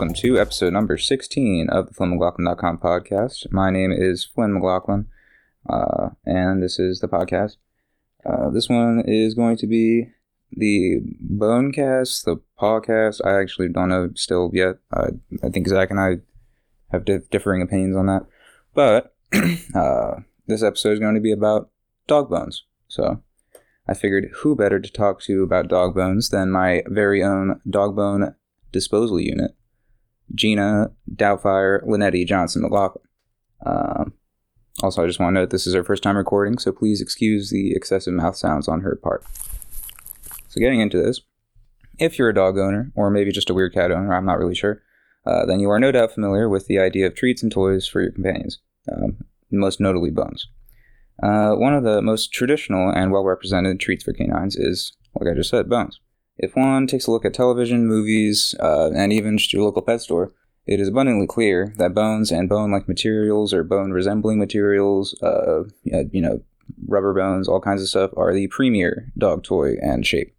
Welcome to episode number 16 of the FlynnMcLaughlin.com podcast. My name is Flynn McLaughlin, uh, and this is the podcast. Uh, this one is going to be the Bonecast, the podcast. I actually don't know still yet. I think Zach and I have differing opinions on that. But uh, this episode is going to be about dog bones. So I figured who better to talk to about dog bones than my very own dog bone disposal unit, Gina Doubtfire Linetti Johnson McLaughlin. Um, also, I just want to note this is her first time recording, so please excuse the excessive mouth sounds on her part. So, getting into this, if you're a dog owner, or maybe just a weird cat owner, I'm not really sure, uh, then you are no doubt familiar with the idea of treats and toys for your companions, um, most notably bones. Uh, one of the most traditional and well represented treats for canines is, like I just said, bones. If one takes a look at television, movies, uh, and even just your local pet store, it is abundantly clear that bones and bone like materials or bone resembling materials, uh, you know, rubber bones, all kinds of stuff, are the premier dog toy and shape.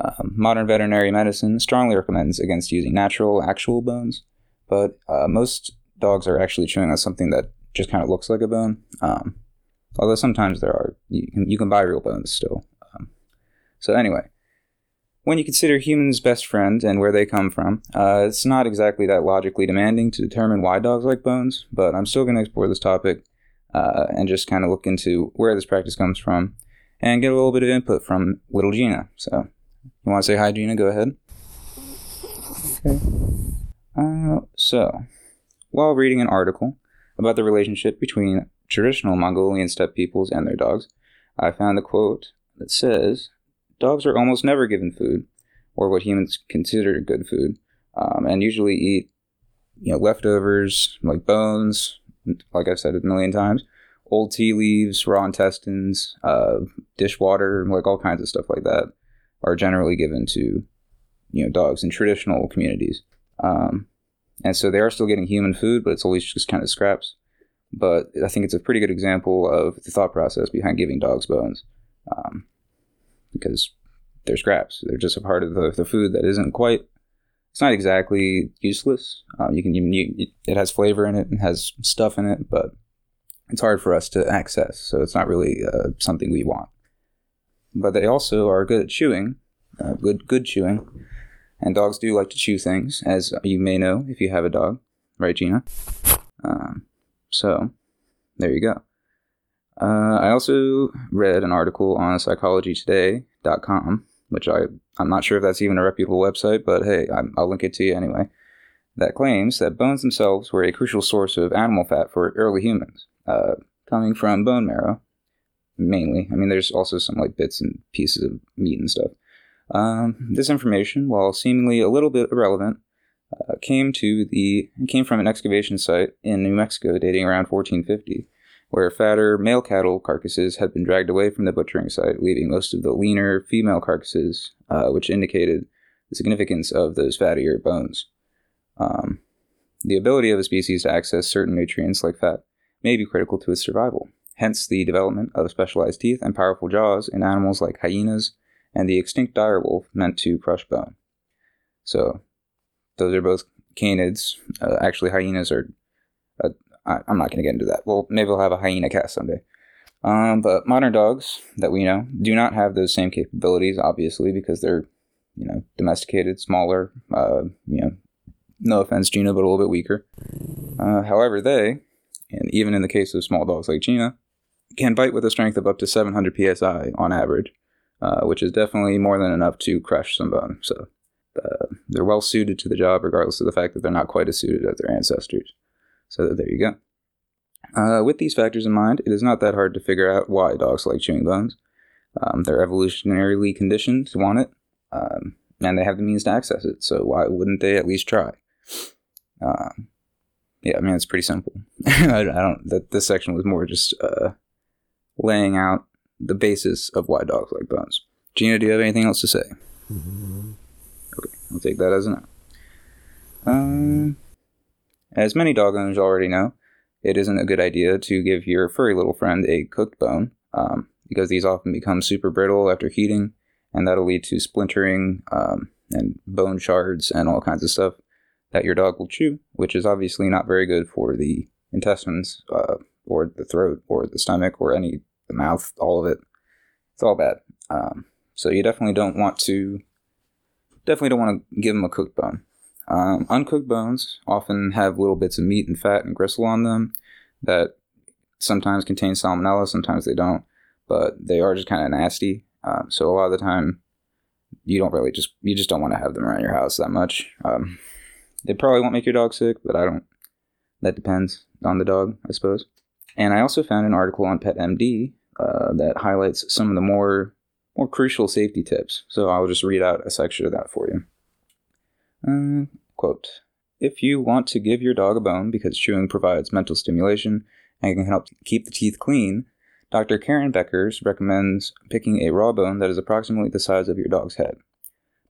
Um, modern veterinary medicine strongly recommends against using natural, actual bones, but uh, most dogs are actually chewing on something that just kind of looks like a bone. Um, Although sometimes there are, you can, you can buy real bones still. Um, so, anyway, when you consider humans' best friend and where they come from, uh, it's not exactly that logically demanding to determine why dogs like bones, but I'm still going to explore this topic uh, and just kind of look into where this practice comes from and get a little bit of input from little Gina. So, you want to say hi, Gina? Go ahead. Okay. Uh, so, while reading an article about the relationship between traditional Mongolian steppe peoples and their dogs, I found a quote that says, Dogs are almost never given food, or what humans consider good food, um, and usually eat you know, leftovers like bones, like I've said a million times, old tea leaves, raw intestines, uh, dishwater, like all kinds of stuff like that are generally given to you know dogs in traditional communities. Um, and so they are still getting human food, but it's always just kind of scraps but I think it's a pretty good example of the thought process behind giving dogs bones, um, because they're scraps. They're just a part of the, the food that isn't quite. It's not exactly useless. Um, you can you, it has flavor in it and has stuff in it, but it's hard for us to access. So it's not really uh, something we want. But they also are good at chewing, uh, good good chewing, and dogs do like to chew things, as you may know if you have a dog, right, Gina? Um, so, there you go. Uh, I also read an article on psychologytoday.com, which I, I'm not sure if that's even a reputable website, but hey, i will link it to you anyway, that claims that bones themselves were a crucial source of animal fat for early humans, uh, coming from bone marrow, mainly. I mean, there's also some like bits and pieces of meat and stuff. Um, this information, while seemingly a little bit irrelevant, uh, came to the came from an excavation site in New Mexico dating around 1450, where fatter male cattle carcasses had been dragged away from the butchering site, leaving most of the leaner female carcasses, uh, which indicated the significance of those fattier bones. Um, the ability of a species to access certain nutrients like fat may be critical to its survival. Hence, the development of specialized teeth and powerful jaws in animals like hyenas and the extinct dire wolf meant to crush bone. So, those are both canids. Uh, actually, hyenas are. I, am not going to get into that. Well, maybe we'll have a hyena cast someday. Um, but modern dogs that we know do not have those same capabilities, obviously, because they're, you know, domesticated, smaller. Uh, you know, no offense, Gina, but a little bit weaker. Uh, however, they, and even in the case of small dogs like Gina, can bite with a strength of up to 700 psi on average, uh, which is definitely more than enough to crush some bone. So uh, they're well suited to the job, regardless of the fact that they're not quite as suited as their ancestors. So there you go. Uh, with these factors in mind, it is not that hard to figure out why dogs like chewing bones. Um, they're evolutionarily conditioned to want it, um, and they have the means to access it. So why wouldn't they at least try? Um, yeah, I mean it's pretty simple. I, I, don't. That this section was more just uh, laying out the basis of why dogs like bones. Gina, do you have anything else to say? Mm-hmm. Okay, I'll take that as a no. Um, as many dog owners already know, it isn't a good idea to give your furry little friend a cooked bone, um, because these often become super brittle after heating, and that'll lead to splintering um, and bone shards and all kinds of stuff that your dog will chew, which is obviously not very good for the intestines uh, or the throat or the stomach or any the mouth, all of it. It's all bad. Um, so you definitely don't want to definitely don't want to give them a cooked bone. Um, uncooked bones often have little bits of meat and fat and gristle on them that sometimes contain salmonella, sometimes they don't, but they are just kind of nasty. Um, so a lot of the time, you don't really just you just don't want to have them around your house that much. Um, they probably won't make your dog sick, but I don't. That depends on the dog, I suppose. And I also found an article on PetMD uh, that highlights some of the more more crucial safety tips. So I'll just read out a section of that for you. Uh, quote: If you want to give your dog a bone because chewing provides mental stimulation and can help keep the teeth clean, Dr. Karen Beckers recommends picking a raw bone that is approximately the size of your dog's head.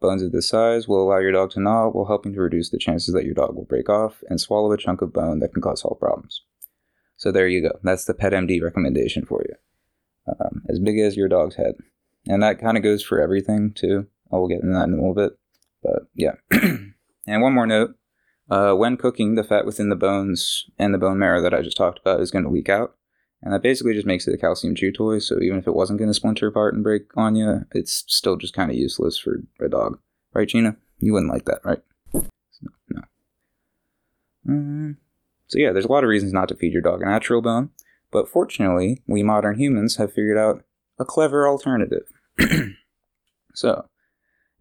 Bones of this size will allow your dog to gnaw while helping to reduce the chances that your dog will break off and swallow a chunk of bone that can cause health problems. So there you go. That's the PetMD recommendation for you. Um, as big as your dog's head. And that kind of goes for everything too. I will get into that in a little bit. But yeah. and one more note. Uh, when cooking, the fat within the bones and the bone marrow that I just talked about is going to leak out. And that basically just makes it a calcium chew toy. So even if it wasn't going to splinter apart and break on you, it's still just kind of useless for a dog. Right, Gina? You wouldn't like that, right? No. no. Um, so yeah, there's a lot of reasons not to feed your dog a natural bone. But fortunately, we modern humans have figured out a clever alternative. so,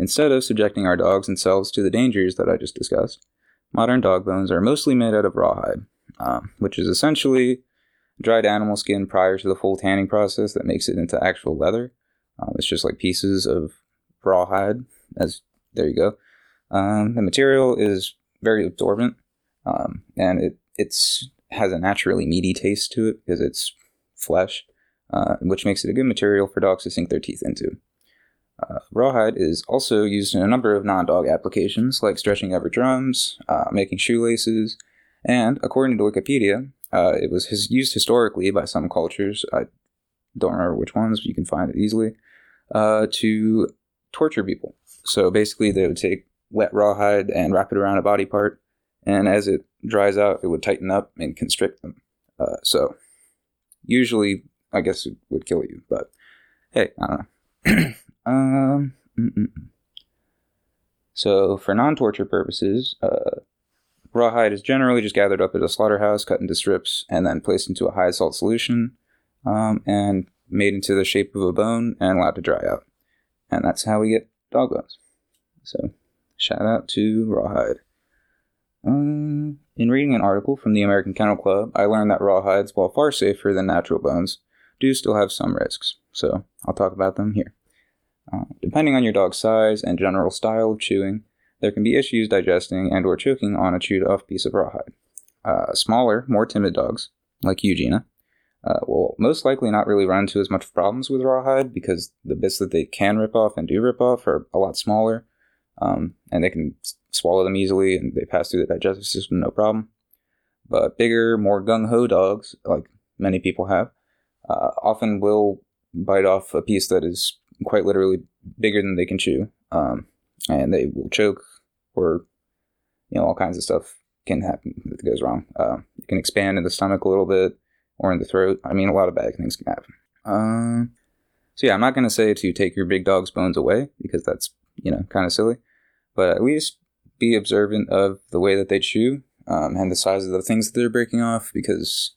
instead of subjecting our dogs and selves to the dangers that I just discussed, modern dog bones are mostly made out of rawhide, um, which is essentially dried animal skin prior to the full tanning process that makes it into actual leather. Um, it's just like pieces of rawhide. As there you go. Um, the material is very absorbent, um, and it it's has a naturally meaty taste to it because it's flesh, uh, which makes it a good material for dogs to sink their teeth into. Uh, rawhide is also used in a number of non-dog applications, like stretching over drums, uh, making shoelaces, and according to Wikipedia, uh, it was his, used historically by some cultures. I don't remember which ones, but you can find it easily. Uh, to torture people. So basically, they would take wet rawhide and wrap it around a body part, and as it dries out, it would tighten up and constrict them. Uh, so usually, I guess it would kill you, but hey, I don't know. um, mm-mm. so for non-torture purposes, uh, Rawhide is generally just gathered up at a slaughterhouse, cut into strips, and then placed into a high salt solution um, and made into the shape of a bone and allowed to dry out. And that's how we get dog bones. So, shout out to Rawhide. Um, in reading an article from the American Kennel Club, I learned that rawhides, while far safer than natural bones, do still have some risks. So, I'll talk about them here. Uh, depending on your dog's size and general style of chewing, there can be issues digesting and or choking on a chewed off piece of rawhide. Uh, smaller, more timid dogs, like Eugenia, uh, will most likely not really run into as much problems with rawhide because the bits that they can rip off and do rip off are a lot smaller, um, and they can swallow them easily and they pass through the digestive system no problem. But bigger, more gung ho dogs, like many people have, uh, often will bite off a piece that is quite literally bigger than they can chew, um, and they will choke or you know all kinds of stuff can happen that goes wrong. Uh, it can expand in the stomach a little bit or in the throat. I mean, a lot of bad things can happen. Um, so yeah, I'm not to say to take your big dog's bones away because that's you know kind of silly, but at least be observant of the way that they chew um, and the size of the things that they're breaking off because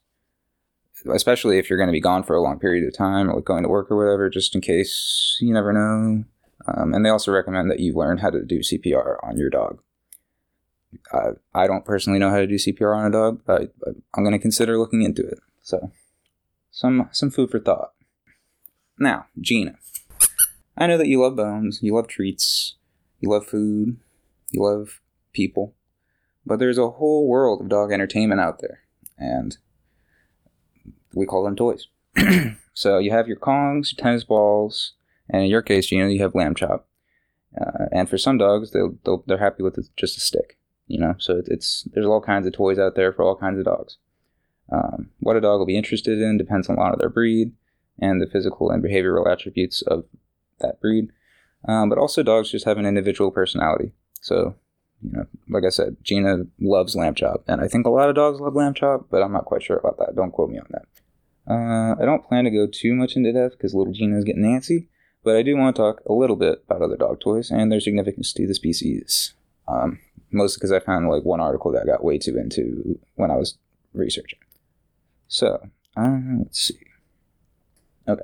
especially if you're going to be gone for a long period of time or like going to work or whatever just in case you never know um, and they also recommend that you learn how to do CPR on your dog. I don't personally know how to do CPR on a dog, but I'm going to consider looking into it. So, some some food for thought. Now, Gina, I know that you love bones, you love treats, you love food, you love people, but there's a whole world of dog entertainment out there, and we call them toys. so you have your Kongs, your tennis balls, and in your case, you know, you have lamb chop. Uh, and for some dogs, they'll, they'll they're happy with just a stick. You know, so it, it's there's all kinds of toys out there for all kinds of dogs. Um, what a dog will be interested in depends on a lot of their breed and the physical and behavioral attributes of that breed. Um, but also, dogs just have an individual personality. So you know, like I said, Gina loves lamb chop, and I think a lot of dogs love lamb chop, but I'm not quite sure about that. Don't quote me on that. Uh, I don't plan to go too much into depth because little Gina is getting antsy, but I do want to talk a little bit about other dog toys and their significance to the species. Um, mostly because I found like one article that I got way too into when I was researching. So, uh, let's see. Okay.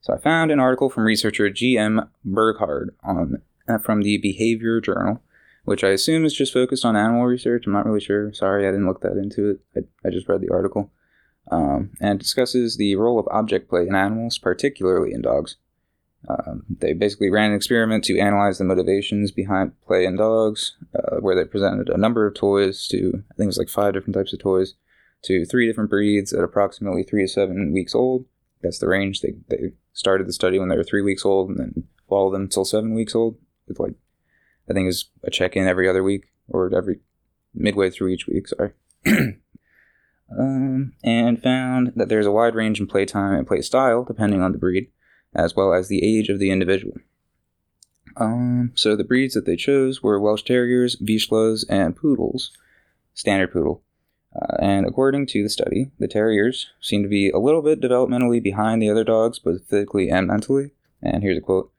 So I found an article from researcher G.M. Burghardt on uh, from the Behavior Journal, which I assume is just focused on animal research. I'm not really sure. Sorry, I didn't look that into it. I, I just read the article. Um, and discusses the role of object play in animals, particularly in dogs. Um, they basically ran an experiment to analyze the motivations behind play in dogs, uh, where they presented a number of toys to, I think it was like five different types of toys, to three different breeds at approximately three to seven weeks old. That's the range. They, they started the study when they were three weeks old and then followed them until seven weeks old with like, I think it was a check in every other week or every midway through each week, sorry. um, and found that there's a wide range in playtime and play style depending on the breed, as well as the age of the individual. Um, so the breeds that they chose were Welsh Terriers, Vizslas, and Poodles, standard poodle. Uh, and according to the study, the terriers seem to be a little bit developmentally behind the other dogs, both physically and mentally. And here's a quote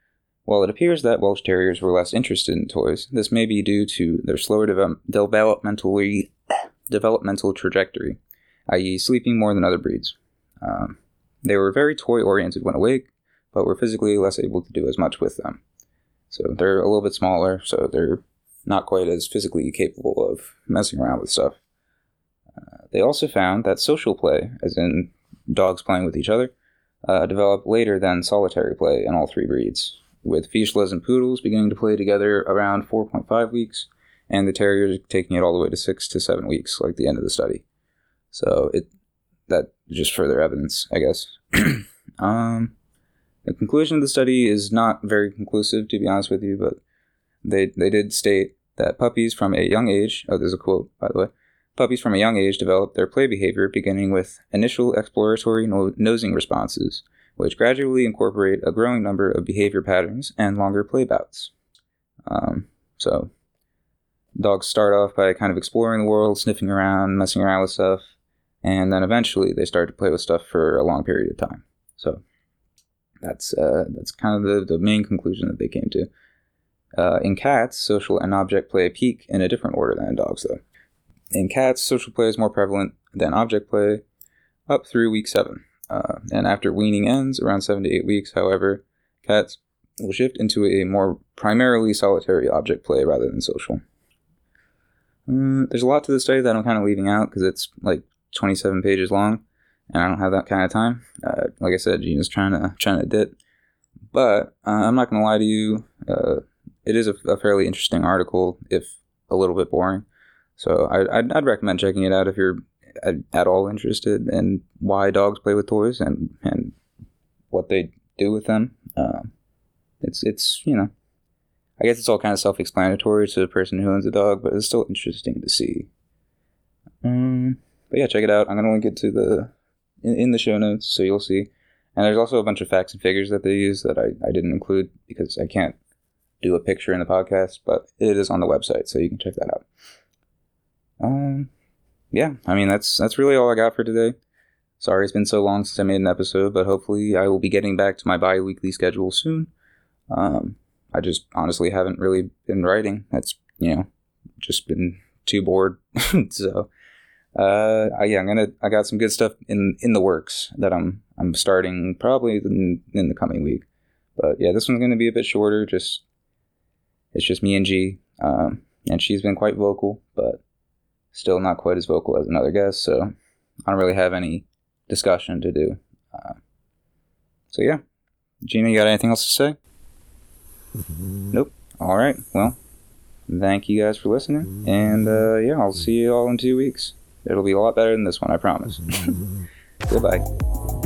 While it appears that Welsh Terriers were less interested in toys, this may be due to their slower de- developmentally developmental trajectory, i.e., sleeping more than other breeds. Um, they were very toy oriented when awake, but were physically less able to do as much with them. So they're a little bit smaller, so they're not quite as physically capable of messing around with stuff. Uh, they also found that social play, as in dogs playing with each other, uh, developed later than solitary play in all three breeds, with Vizslas and Poodles beginning to play together around 4.5 weeks, and the Terriers taking it all the way to 6 to 7 weeks, like the end of the study. So it that just further evidence, I guess. um, the conclusion of the study is not very conclusive, to be honest with you, but they they did state that puppies from a young age. Oh, there's a quote, by the way. Puppies from a young age develop their play behavior beginning with initial exploratory no- nosing responses, which gradually incorporate a growing number of behavior patterns and longer play bouts. Um, so, dogs start off by kind of exploring the world, sniffing around, messing around with stuff, and then eventually they start to play with stuff for a long period of time. So, that's uh, that's kind of the, the main conclusion that they came to. Uh, in cats, social and object play peak in a different order than in dogs, though. In cats, social play is more prevalent than object play up through week seven. Uh, and after weaning ends, around seven to eight weeks, however, cats will shift into a more primarily solitary object play rather than social. Uh, there's a lot to the study that I'm kind of leaving out because it's like 27 pages long, and I don't have that kind of time. Uh, like I said, Gina's trying to trying to dip, but uh, I'm not gonna lie to you. Uh, it is a, a fairly interesting article, if a little bit boring. So I, I'd, I'd recommend checking it out if you're at, at, all interested in why dogs play with toys and, and what they do with them. Um, it's it's you know, I guess it's all kind of self-explanatory to the person who owns a dog, but it's still interesting to see. Um, but yeah, check it out. I'm gonna link it to the in, in the show notes so you'll see. And there's also a bunch of facts and figures that they use that I, I didn't include because I can't do a picture in the podcast, but it is on the website, so you can check that out. Um, yeah, I mean that's that's really all I got for today. Sorry it's been so long since I made an episode, but hopefully I will be getting back to my bi-weekly schedule soon. Um, I just honestly haven't really been writing. That's you know just been too bored. so uh, I, yeah, I'm gonna I got some good stuff in in the works that I'm I'm starting probably in, in the coming week. But yeah, this one's gonna be a bit shorter. Just it's just me and G, um, and she's been quite vocal, but Still not quite as vocal as another guest, so I don't really have any discussion to do. Uh, so yeah, Gina, you got anything else to say? nope. All right. Well, thank you guys for listening, and uh, yeah, I'll see you all in two weeks. It'll be a lot better than this one, I promise. Mm-hmm. Goodbye.